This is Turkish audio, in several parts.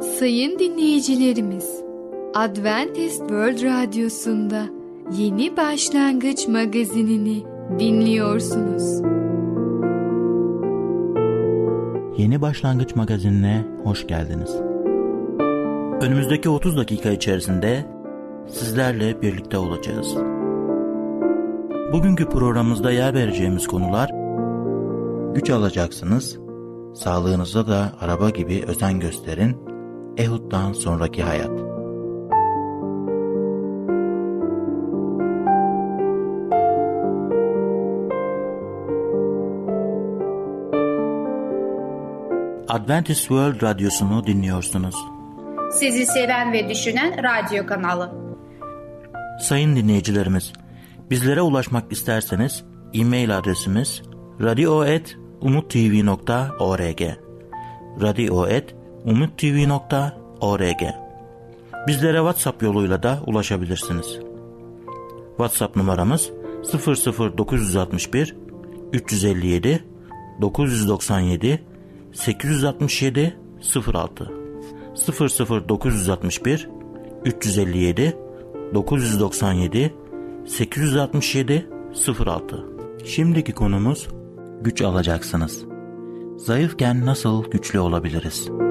Sayın dinleyicilerimiz, Adventist World Radyosu'nda Yeni Başlangıç magazinini dinliyorsunuz. Yeni Başlangıç magazinine hoş geldiniz. Önümüzdeki 30 dakika içerisinde sizlerle birlikte olacağız. Bugünkü programımızda yer vereceğimiz konular güç alacaksınız, sağlığınıza da araba gibi özen gösterin, Ehud'dan sonraki hayat. Adventist World Radyosu'nu dinliyorsunuz. Sizi seven ve düşünen radyo kanalı. Sayın dinleyicilerimiz, bizlere ulaşmak isterseniz e-mail adresimiz radio.umutv.org radio.umutv.org Bizlere WhatsApp yoluyla da ulaşabilirsiniz. WhatsApp numaramız 00961 357 997 867 06 00961 357 997 867 06 Şimdiki konumuz güç alacaksınız. Zayıfken nasıl güçlü olabiliriz?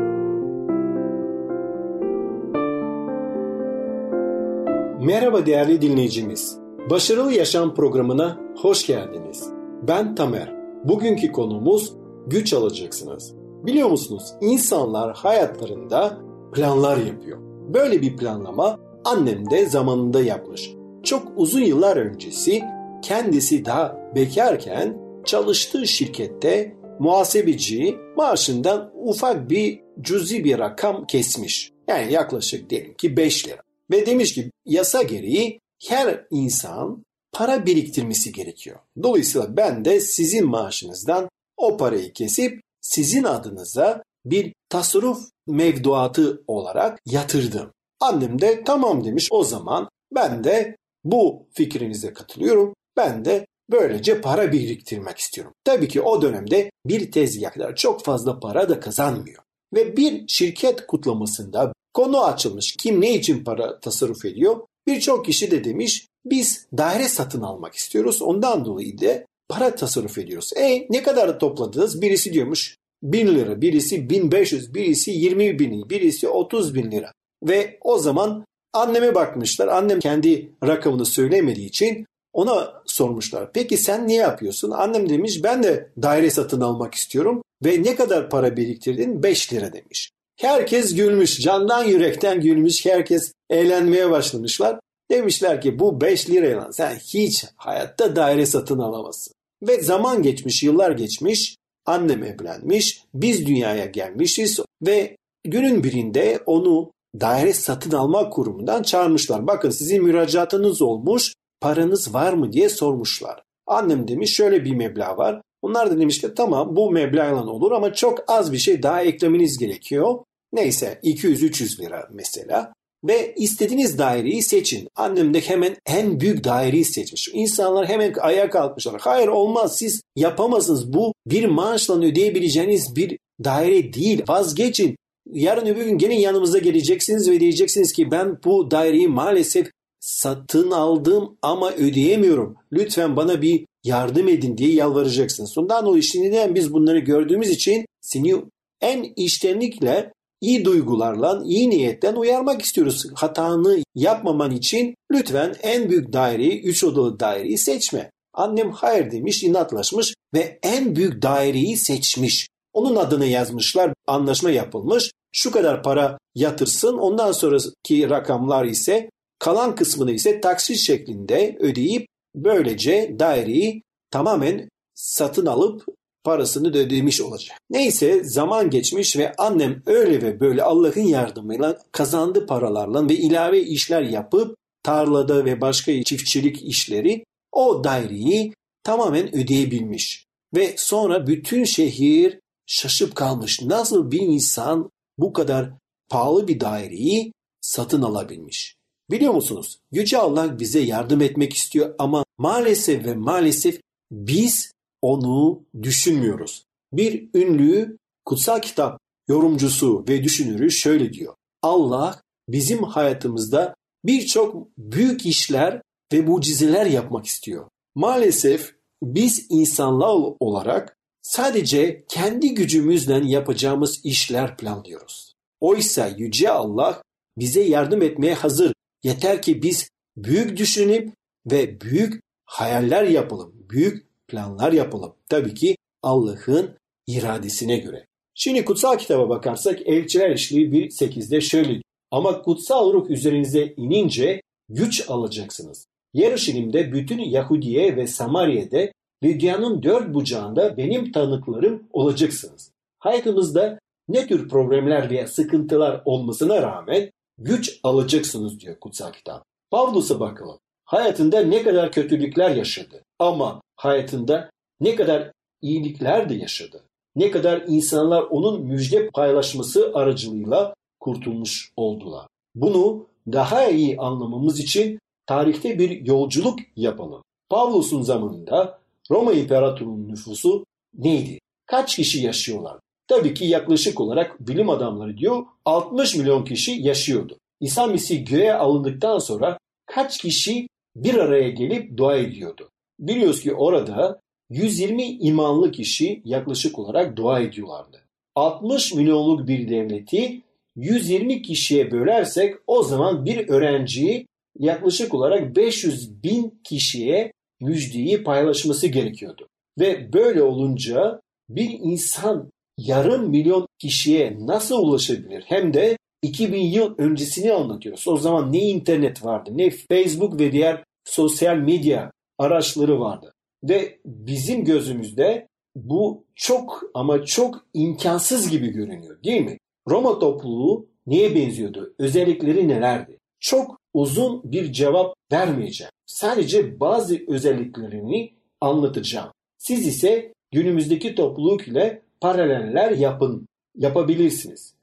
Merhaba değerli dinleyicimiz. Başarılı Yaşam programına hoş geldiniz. Ben Tamer. Bugünkü konumuz güç alacaksınız. Biliyor musunuz insanlar hayatlarında planlar yapıyor. Böyle bir planlama annem de zamanında yapmış. Çok uzun yıllar öncesi kendisi daha bekarken çalıştığı şirkette muhasebeci maaşından ufak bir cüzi bir rakam kesmiş. Yani yaklaşık diyelim ki 5 lira. Ve demiş ki yasa gereği her insan para biriktirmesi gerekiyor. Dolayısıyla ben de sizin maaşınızdan o parayı kesip sizin adınıza bir tasarruf mevduatı olarak yatırdım. Annem de tamam demiş o zaman ben de bu fikrinize katılıyorum. Ben de böylece para biriktirmek istiyorum. Tabii ki o dönemde bir tezgahlar çok fazla para da kazanmıyor. Ve bir şirket kutlamasında konu açılmış. Kim ne için para tasarruf ediyor? Birçok kişi de demiş biz daire satın almak istiyoruz. Ondan dolayı da para tasarruf ediyoruz. E ne kadar topladınız? Birisi diyormuş 1000 lira, birisi 1500, birisi 20 bin, birisi 30 bin lira. Ve o zaman anneme bakmışlar. Annem kendi rakamını söylemediği için ona sormuşlar. Peki sen niye yapıyorsun? Annem demiş ben de daire satın almak istiyorum. Ve ne kadar para biriktirdin? 5 lira demiş. Herkes gülmüş. Candan yürekten gülmüş. Herkes eğlenmeye başlamışlar. Demişler ki bu 5 lirayla sen hiç hayatta daire satın alamazsın. Ve zaman geçmiş, yıllar geçmiş. Annem evlenmiş, biz dünyaya gelmişiz ve günün birinde onu daire satın alma kurumundan çağırmışlar. Bakın sizin müracaatınız olmuş, paranız var mı diye sormuşlar. Annem demiş şöyle bir meblağ var. Onlar da demişler tamam bu meblağla olur ama çok az bir şey daha eklemeniz gerekiyor. Neyse 200-300 lira mesela. Ve istediğiniz daireyi seçin. Annem de hemen en büyük daireyi seçmiş. İnsanlar hemen ayağa kalkmışlar. Hayır olmaz siz yapamazsınız. Bu bir maaşla ödeyebileceğiniz bir daire değil. Vazgeçin. Yarın öbür gün gene yanımıza geleceksiniz ve diyeceksiniz ki ben bu daireyi maalesef satın aldım ama ödeyemiyorum. Lütfen bana bir yardım edin diye yalvaracaksınız. Ondan dolayı şimdiden biz bunları gördüğümüz için seni en iştenlikle iyi duygularla, iyi niyetten uyarmak istiyoruz. Hatanı yapmaman için lütfen en büyük daireyi, üç odalı daireyi seçme. Annem hayır demiş, inatlaşmış ve en büyük daireyi seçmiş. Onun adını yazmışlar, anlaşma yapılmış. Şu kadar para yatırsın, ondan sonraki rakamlar ise kalan kısmını ise taksit şeklinde ödeyip böylece daireyi tamamen satın alıp parasını da ödemiş olacak. Neyse zaman geçmiş ve annem öyle ve böyle Allah'ın yardımıyla kazandı paralarla ve ilave işler yapıp tarlada ve başka çiftçilik işleri o daireyi tamamen ödeyebilmiş. Ve sonra bütün şehir şaşıp kalmış. Nasıl bir insan bu kadar pahalı bir daireyi satın alabilmiş? Biliyor musunuz? Yüce Allah bize yardım etmek istiyor ama maalesef ve maalesef biz onu düşünmüyoruz. Bir ünlü kutsal kitap yorumcusu ve düşünürü şöyle diyor. Allah bizim hayatımızda birçok büyük işler ve mucizeler yapmak istiyor. Maalesef biz insanlar olarak sadece kendi gücümüzle yapacağımız işler planlıyoruz. Oysa Yüce Allah bize yardım etmeye hazır. Yeter ki biz büyük düşünüp ve büyük hayaller yapalım, büyük planlar yapalım. Tabii ki Allah'ın iradesine göre. Şimdi kutsal kitaba bakarsak Elçiler İşliği 1.8'de şöyle. Ama kutsal ruh üzerinize inince güç alacaksınız. Yarışilimde bütün Yahudiye ve Samarya'da ve dünyanın dört bucağında benim tanıklarım olacaksınız. Hayatımızda ne tür problemler veya sıkıntılar olmasına rağmen güç alacaksınız diyor kutsal kitap. Pavlus'a bakalım. Hayatında ne kadar kötülükler yaşadı ama hayatında ne kadar iyilikler de yaşadı. Ne kadar insanlar onun müjde paylaşması aracılığıyla kurtulmuş oldular. Bunu daha iyi anlamamız için tarihte bir yolculuk yapalım. Pavlus'un zamanında Roma İmparatorluğu'nun nüfusu neydi? Kaç kişi yaşıyorlar? Tabii ki yaklaşık olarak bilim adamları diyor 60 milyon kişi yaşıyordu. İsa Mesih göğe alındıktan sonra kaç kişi bir araya gelip dua ediyordu? Biliyoruz ki orada 120 imanlı kişi yaklaşık olarak dua ediyorlardı. 60 milyonluk bir devleti 120 kişiye bölersek o zaman bir öğrenciyi yaklaşık olarak 500 bin kişiye müjdeyi paylaşması gerekiyordu. Ve böyle olunca bir insan yarım milyon kişiye nasıl ulaşabilir? Hem de 2000 yıl öncesini anlatıyoruz. O zaman ne internet vardı, ne Facebook ve diğer sosyal medya araçları vardı. Ve bizim gözümüzde bu çok ama çok imkansız gibi görünüyor değil mi? Roma topluluğu neye benziyordu? Özellikleri nelerdi? Çok uzun bir cevap vermeyeceğim. Sadece bazı özelliklerini anlatacağım. Siz ise günümüzdeki topluluk ile paraleller yapın, yapabilirsiniz.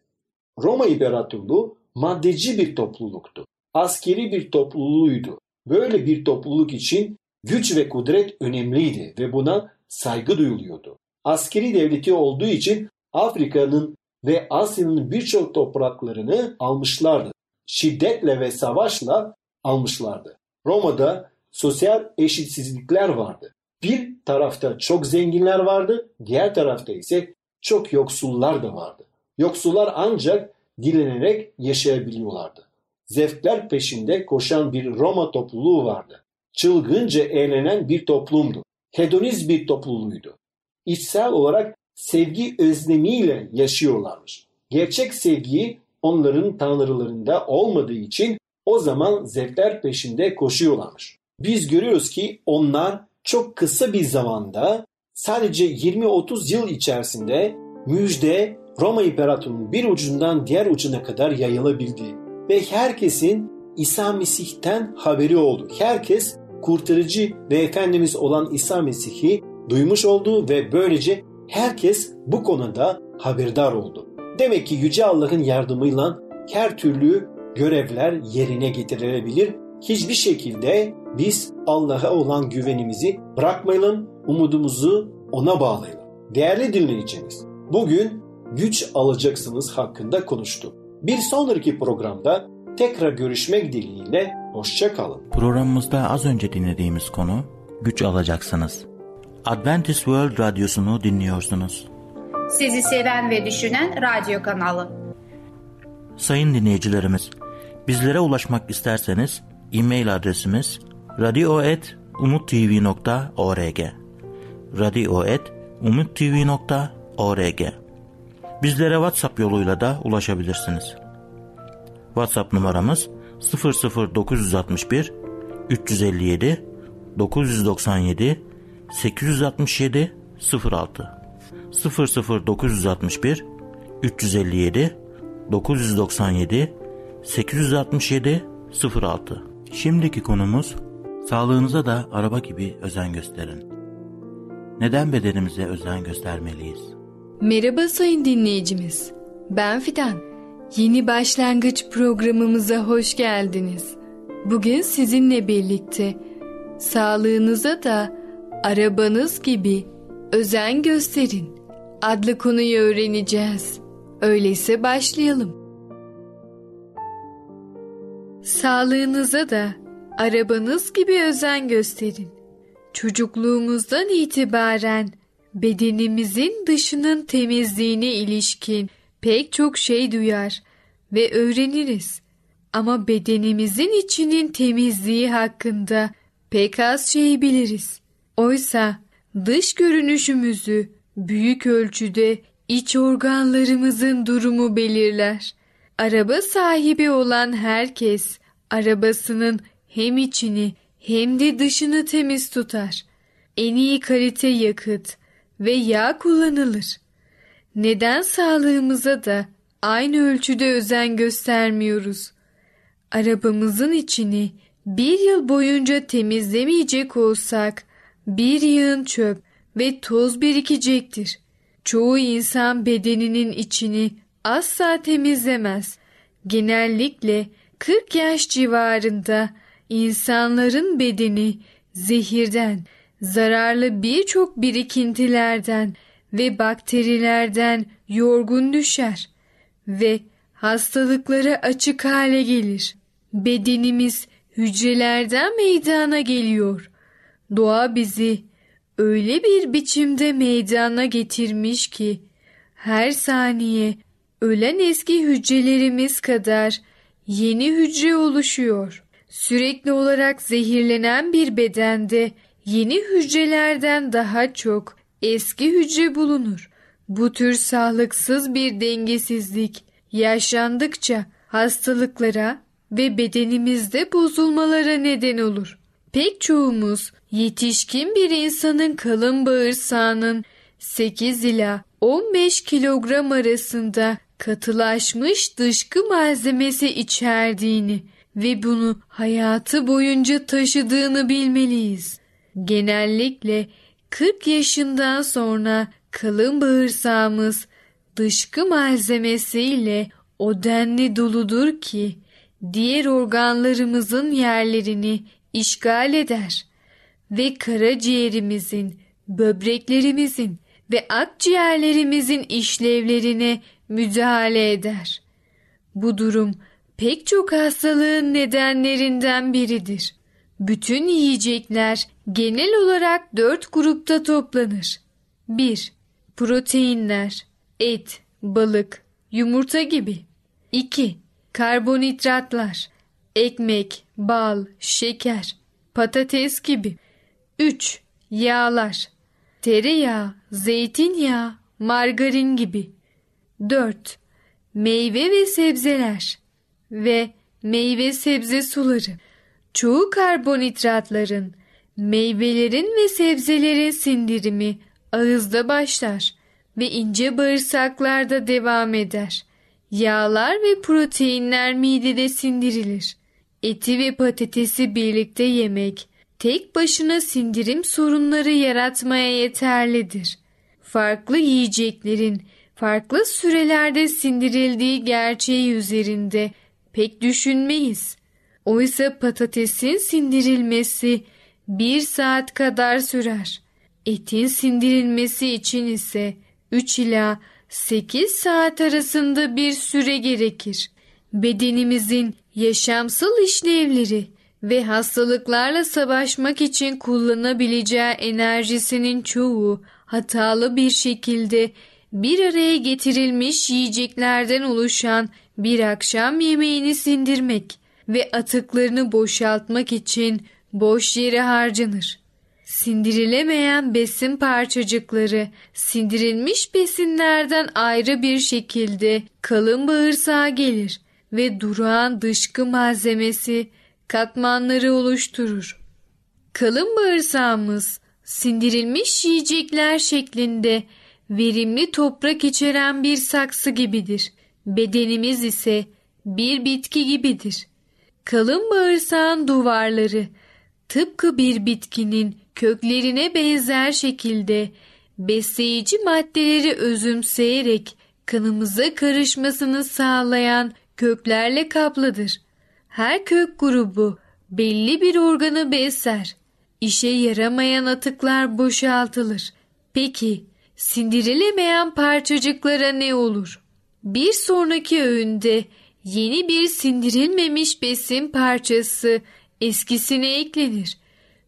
Roma İmparatorluğu maddeci bir topluluktu. Askeri bir topluluğuydu. Böyle bir topluluk için güç ve kudret önemliydi ve buna saygı duyuluyordu. Askeri devleti olduğu için Afrika'nın ve Asya'nın birçok topraklarını almışlardı. Şiddetle ve savaşla almışlardı. Roma'da sosyal eşitsizlikler vardı. Bir tarafta çok zenginler vardı, diğer tarafta ise çok yoksullar da vardı. Yoksullar ancak dilenerek yaşayabiliyorlardı. Zevkler peşinde koşan bir Roma topluluğu vardı. Çılgınca eğlenen bir toplumdu. Hedoniz bir topluluğuydu. İçsel olarak sevgi özlemiyle yaşıyorlarmış. Gerçek sevgiyi onların tanrılarında olmadığı için o zaman zevkler peşinde koşuyorlarmış. Biz görüyoruz ki onlar çok kısa bir zamanda sadece 20-30 yıl içerisinde müjde Roma İmparatorluğu'nun bir ucundan diğer ucuna kadar yayılabildi. Ve herkesin İsa Mesih'ten haberi oldu. Herkes kurtarıcı ve Efendimiz olan İsa Mesih'i duymuş oldu ve böylece herkes bu konuda haberdar oldu. Demek ki Yüce Allah'ın yardımıyla her türlü görevler yerine getirilebilir. Hiçbir şekilde biz Allah'a olan güvenimizi bırakmayalım, umudumuzu ona bağlayalım. Değerli dinleyicimiz, bugün güç alacaksınız hakkında konuştuk. Bir sonraki programda tekrar görüşmek dileğiyle hoşça kalın. Programımızda az önce dinlediğimiz konu güç alacaksınız. Adventist World Radyosu'nu dinliyorsunuz. Sizi seven ve düşünen radyo kanalı. Sayın dinleyicilerimiz, bizlere ulaşmak isterseniz e-mail adresimiz radio.umutv.org radio.umutv.org Bizlere WhatsApp yoluyla da ulaşabilirsiniz. WhatsApp numaramız 00961 357 997 867 06 00961 357 997 867 06 Şimdiki konumuz sağlığınıza da araba gibi özen gösterin. Neden bedenimize özen göstermeliyiz? Merhaba sayın dinleyicimiz. Ben Fidan. Yeni başlangıç programımıza hoş geldiniz. Bugün sizinle birlikte sağlığınıza da arabanız gibi özen gösterin adlı konuyu öğreneceğiz. Öyleyse başlayalım. Sağlığınıza da arabanız gibi özen gösterin. Çocukluğumuzdan itibaren bedenimizin dışının temizliğine ilişkin pek çok şey duyar ve öğreniriz. Ama bedenimizin içinin temizliği hakkında pek az şey biliriz. Oysa dış görünüşümüzü büyük ölçüde iç organlarımızın durumu belirler. Araba sahibi olan herkes arabasının hem içini hem de dışını temiz tutar. En iyi kalite yakıt ve yağ kullanılır. Neden sağlığımıza da aynı ölçüde özen göstermiyoruz? Arabamızın içini bir yıl boyunca temizlemeyecek olsak bir yığın çöp ve toz birikecektir. Çoğu insan bedeninin içini asla temizlemez. Genellikle 40 yaş civarında insanların bedeni zehirden, zararlı birçok birikintilerden ve bakterilerden yorgun düşer ve hastalıklara açık hale gelir. Bedenimiz hücrelerden meydana geliyor. Doğa bizi öyle bir biçimde meydana getirmiş ki her saniye ölen eski hücrelerimiz kadar yeni hücre oluşuyor. Sürekli olarak zehirlenen bir bedende yeni hücrelerden daha çok eski hücre bulunur. Bu tür sağlıksız bir dengesizlik yaşandıkça hastalıklara ve bedenimizde bozulmalara neden olur. Pek çoğumuz yetişkin bir insanın kalın bağırsağının 8 ila 15 kilogram arasında katılaşmış dışkı malzemesi içerdiğini ve bunu hayatı boyunca taşıdığını bilmeliyiz. Genellikle 40 yaşından sonra kalın bağırsağımız dışkı malzemesiyle o denli doludur ki diğer organlarımızın yerlerini işgal eder ve karaciğerimizin, böbreklerimizin ve akciğerlerimizin işlevlerine müdahale eder. Bu durum pek çok hastalığın nedenlerinden biridir. Bütün yiyecekler genel olarak dört grupta toplanır. 1. Proteinler, et, balık, yumurta gibi. 2. Karbonhidratlar, ekmek, bal, şeker, patates gibi. 3. Yağlar, tereyağı, zeytinyağı, margarin gibi. 4. Meyve ve sebzeler ve meyve sebze suları. Çoğu karbonhidratların, meyvelerin ve sebzelerin sindirimi ağızda başlar ve ince bağırsaklarda devam eder. Yağlar ve proteinler midede sindirilir. Eti ve patatesi birlikte yemek tek başına sindirim sorunları yaratmaya yeterlidir. Farklı yiyeceklerin farklı sürelerde sindirildiği gerçeği üzerinde pek düşünmeyiz. Oysa patatesin sindirilmesi bir saat kadar sürer. Etin sindirilmesi için ise 3 ila 8 saat arasında bir süre gerekir. Bedenimizin yaşamsal işlevleri ve hastalıklarla savaşmak için kullanabileceği enerjisinin çoğu hatalı bir şekilde bir araya getirilmiş yiyeceklerden oluşan bir akşam yemeğini sindirmek ve atıklarını boşaltmak için boş yere harcanır. Sindirilemeyen besin parçacıkları sindirilmiş besinlerden ayrı bir şekilde kalın bağırsağa gelir ve durağan dışkı malzemesi katmanları oluşturur. Kalın bağırsağımız sindirilmiş yiyecekler şeklinde verimli toprak içeren bir saksı gibidir. Bedenimiz ise bir bitki gibidir. Kalın bağırsağın duvarları tıpkı bir bitkinin köklerine benzer şekilde besleyici maddeleri özümseyerek kanımıza karışmasını sağlayan köklerle kaplıdır. Her kök grubu belli bir organı besler. İşe yaramayan atıklar boşaltılır. Peki sindirilemeyen parçacıklara ne olur? bir sonraki öğünde yeni bir sindirilmemiş besin parçası eskisine eklenir.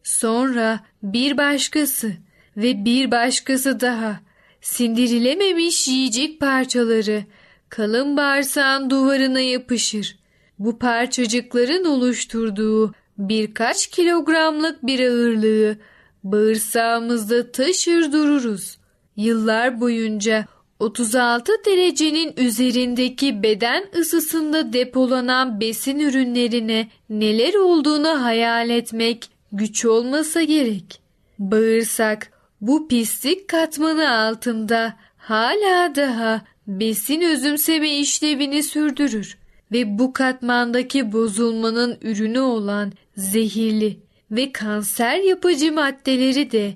Sonra bir başkası ve bir başkası daha sindirilememiş yiyecek parçaları kalın bağırsağın duvarına yapışır. Bu parçacıkların oluşturduğu birkaç kilogramlık bir ağırlığı bağırsağımızda taşır dururuz. Yıllar boyunca 36 derecenin üzerindeki beden ısısında depolanan besin ürünlerine neler olduğunu hayal etmek güç olmasa gerek. Bağırsak bu pislik katmanı altında hala daha besin özümseme işlevini sürdürür ve bu katmandaki bozulmanın ürünü olan zehirli ve kanser yapıcı maddeleri de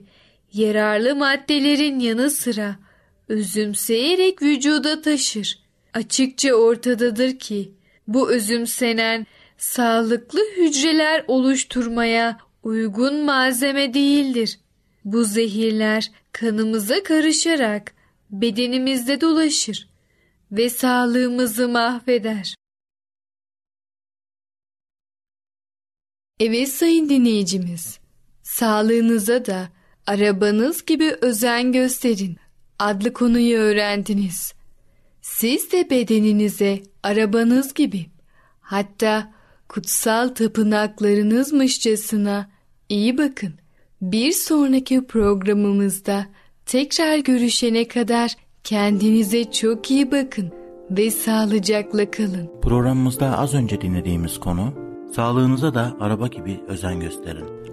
yararlı maddelerin yanı sıra özümseyerek vücuda taşır. Açıkça ortadadır ki bu özümsenen sağlıklı hücreler oluşturmaya uygun malzeme değildir. Bu zehirler kanımıza karışarak bedenimizde dolaşır ve sağlığımızı mahveder. Evet sayın dinleyicimiz, sağlığınıza da arabanız gibi özen gösterin adlı konuyu öğrendiniz. Siz de bedeninize arabanız gibi hatta kutsal tapınaklarınızmışçasına iyi bakın. Bir sonraki programımızda tekrar görüşene kadar kendinize çok iyi bakın ve sağlıcakla kalın. Programımızda az önce dinlediğimiz konu sağlığınıza da araba gibi özen gösterin.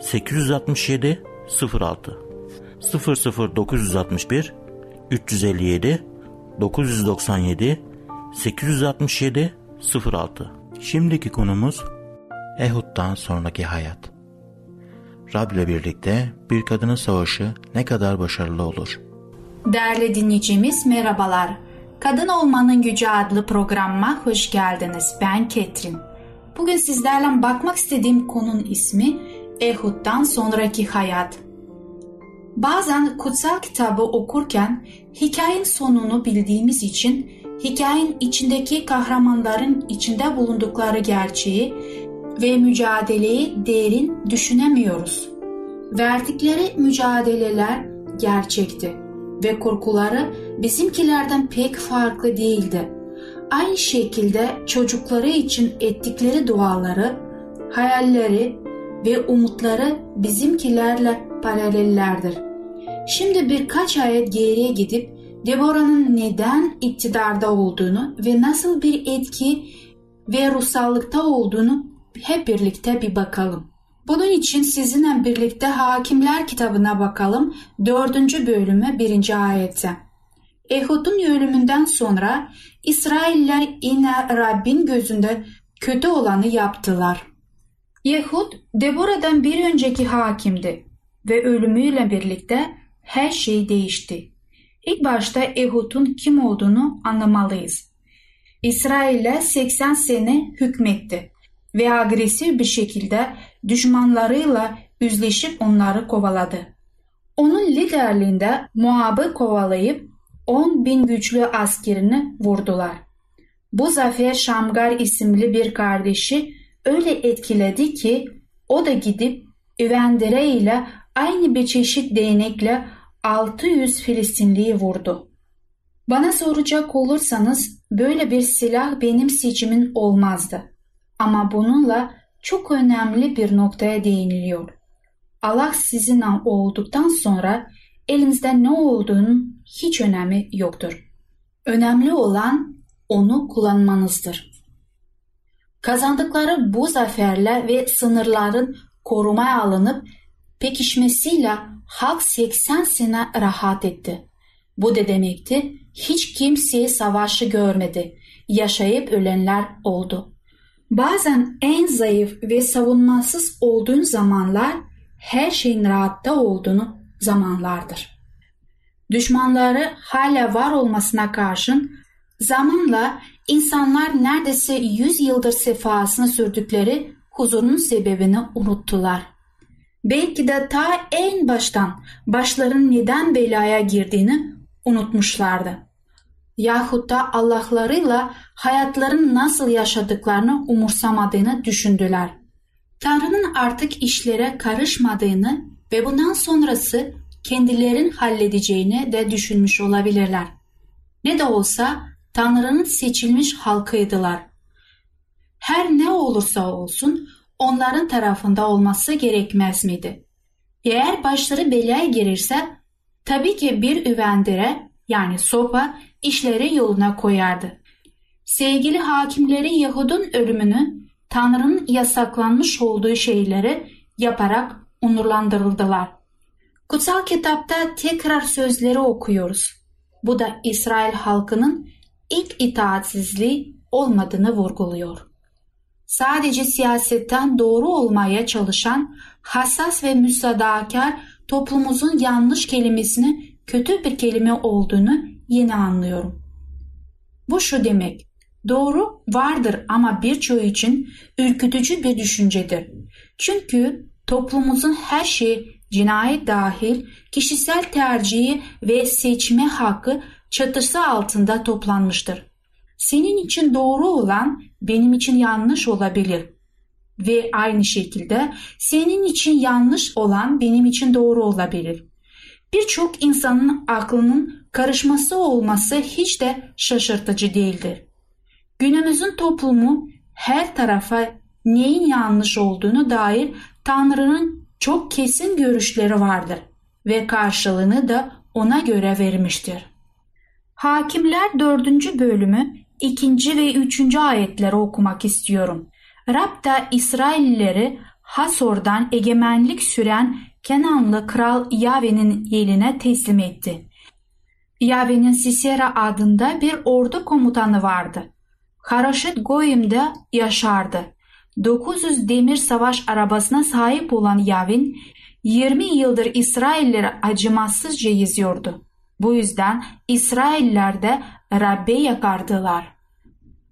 867 06 00961 357 997 867 06 Şimdiki konumuz Ehud'dan sonraki hayat. Rab ile birlikte bir kadının savaşı ne kadar başarılı olur? Değerli dinleyicimiz merhabalar. Kadın Olmanın Gücü adlı programıma hoş geldiniz. Ben Ketrin. Bugün sizlerle bakmak istediğim konunun ismi Ehud'dan sonraki hayat. Bazen kutsal kitabı okurken hikayenin sonunu bildiğimiz için hikayenin içindeki kahramanların içinde bulundukları gerçeği ve mücadeleyi derin düşünemiyoruz. Verdikleri mücadeleler gerçekti ve korkuları bizimkilerden pek farklı değildi. Aynı şekilde çocukları için ettikleri duaları, hayalleri ve umutları bizimkilerle paralellerdir. Şimdi birkaç ayet geriye gidip Deborah'ın neden iktidarda olduğunu ve nasıl bir etki ve ruhsallıkta olduğunu hep birlikte bir bakalım. Bunun için sizinle birlikte Hakimler kitabına bakalım 4. bölümü 1. ayette. Ehud'un ölümünden sonra İsrailler yine Rabbin gözünde kötü olanı yaptılar. Yehud Deborah'dan bir önceki hakimdi ve ölümüyle birlikte her şey değişti. İlk başta Ehud'un kim olduğunu anlamalıyız. İsrail'e 80 sene hükmetti ve agresif bir şekilde düşmanlarıyla yüzleşip onları kovaladı. Onun liderliğinde Moab'ı kovalayıp 10 bin güçlü askerini vurdular. Bu zafer Şamgar isimli bir kardeşi öyle etkiledi ki o da gidip Üvendere ile aynı bir çeşit değnekle 600 Filistinliyi vurdu. Bana soracak olursanız böyle bir silah benim seçimin olmazdı. Ama bununla çok önemli bir noktaya değiniliyor. Allah sizinle olduktan sonra elinizde ne olduğunun hiç önemi yoktur. Önemli olan onu kullanmanızdır. Kazandıkları bu zaferle ve sınırların korumaya alınıp pekişmesiyle halk 80 sene rahat etti. Bu da demekti hiç kimse savaşı görmedi yaşayıp ölenler oldu. Bazen en zayıf ve savunmasız olduğun zamanlar her şeyin rahatta olduğunu zamanlardır. Düşmanları hala var olmasına karşın zamanla insanlar neredeyse 100 yıldır sefasını sürdükleri huzurun sebebini unuttular. Belki de ta en baştan başların neden belaya girdiğini unutmuşlardı. Yahut da Allah'larıyla hayatların nasıl yaşadıklarını umursamadığını düşündüler. Tanrı'nın artık işlere karışmadığını ve bundan sonrası kendilerin halledeceğini de düşünmüş olabilirler. Ne de olsa Tanrı'nın seçilmiş halkıydılar. Her ne olursa olsun onların tarafında olması gerekmez miydi? Eğer başları belaya girirse tabii ki bir üvendire yani sopa işleri yoluna koyardı. Sevgili hakimleri Yahud'un ölümünü Tanrı'nın yasaklanmış olduğu şeyleri yaparak onurlandırıldılar. Kutsal kitapta tekrar sözleri okuyoruz. Bu da İsrail halkının ilk itaatsizliği olmadığını vurguluyor. Sadece siyasetten doğru olmaya çalışan hassas ve müsadakar toplumumuzun yanlış kelimesini kötü bir kelime olduğunu yeni anlıyorum. Bu şu demek, doğru vardır ama birçoğu için ürkütücü bir düşüncedir. Çünkü toplumumuzun her şeyi cinayet dahil kişisel tercihi ve seçme hakkı çatısı altında toplanmıştır. Senin için doğru olan benim için yanlış olabilir ve aynı şekilde senin için yanlış olan benim için doğru olabilir. Birçok insanın aklının karışması olması hiç de şaşırtıcı değildir. Günümüzün toplumu her tarafa neyin yanlış olduğunu dair Tanrı'nın çok kesin görüşleri vardır ve karşılığını da ona göre vermiştir. Hakimler 4. bölümü 2. ve 3. ayetleri okumak istiyorum. Rab da İsraillileri Hasor'dan egemenlik süren Kenanlı kral Yave'nin eline teslim etti. Yave'nin Sisera adında bir ordu komutanı vardı. Haraşit Goyim'de yaşardı. 900 demir savaş arabasına sahip olan Yavin 20 yıldır İsrailleri acımasızca yüzüyordu. Bu yüzden İsrailler de Rab'be yakardılar.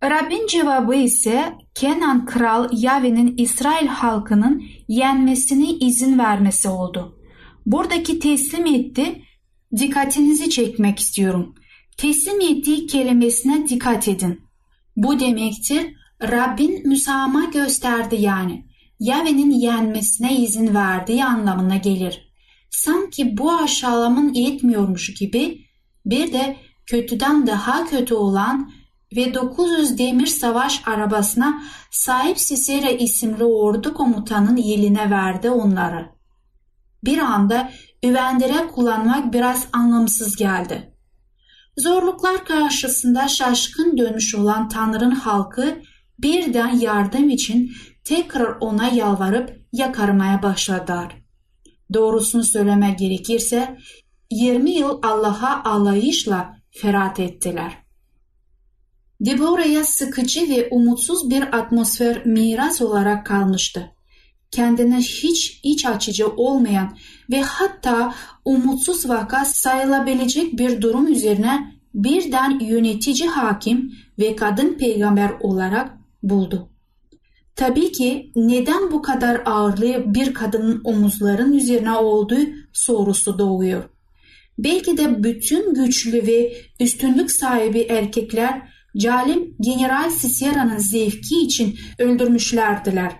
Rabbin cevabı ise Kenan kral Yavin'in İsrail halkının yenmesine izin vermesi oldu. Buradaki teslim etti dikkatinizi çekmek istiyorum. Teslim ettiği kelimesine dikkat edin. Bu demektir Rabbin müsamaha gösterdi yani. Yave'nin yenmesine izin verdiği anlamına gelir. Sanki bu aşağılamın yetmiyormuş gibi bir de kötüden daha kötü olan ve 900 demir savaş arabasına sahip Sisera isimli ordu komutanın eline verdi onları. Bir anda üvendire kullanmak biraz anlamsız geldi. Zorluklar karşısında şaşkın dönmüş olan Tanrı'nın halkı birden yardım için tekrar ona yalvarıp yakarmaya başladılar. Doğrusunu söyleme gerekirse 20 yıl Allah'a alayışla ferat ettiler. Deborah'ya sıkıcı ve umutsuz bir atmosfer miras olarak kalmıştı. Kendine hiç iç açıcı olmayan ve hatta umutsuz vaka sayılabilecek bir durum üzerine birden yönetici hakim ve kadın peygamber olarak buldu. Tabii ki neden bu kadar ağırlığı bir kadının omuzların üzerine olduğu sorusu doğuyor. Belki de bütün güçlü ve üstünlük sahibi erkekler Calim General Sisera'nın zevki için öldürmüşlerdiler.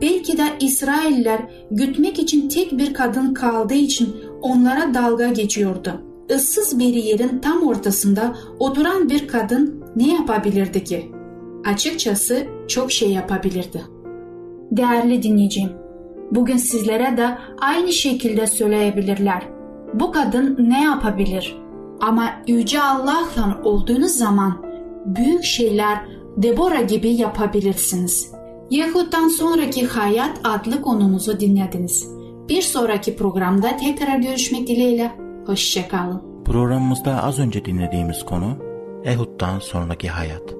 Belki de İsrailler gütmek için tek bir kadın kaldığı için onlara dalga geçiyordu. Issız bir yerin tam ortasında oturan bir kadın ne yapabilirdi ki? Açıkçası çok şey yapabilirdi. Değerli dinleyicim, bugün sizlere de aynı şekilde söyleyebilirler. Bu kadın ne yapabilir? Ama Yüce Allah'tan olduğunuz zaman büyük şeyler Debora gibi yapabilirsiniz. Yahut'tan sonraki hayat adlı konumuzu dinlediniz. Bir sonraki programda tekrar görüşmek dileğiyle. Hoşçakalın. Programımızda az önce dinlediğimiz konu Ehud'dan sonraki hayat.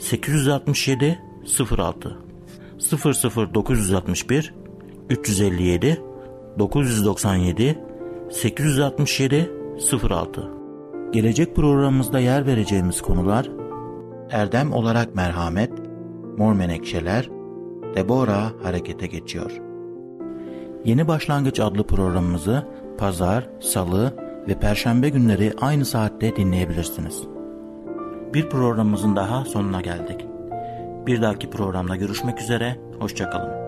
867 06 00961 357 997 867 06 Gelecek programımızda yer vereceğimiz konular Erdem olarak merhamet, Mor Menekşeler, Debora harekete geçiyor. Yeni Başlangıç adlı programımızı pazar, salı ve perşembe günleri aynı saatte dinleyebilirsiniz. Bir programımızın daha sonuna geldik. Bir dahaki programda görüşmek üzere, hoşçakalın.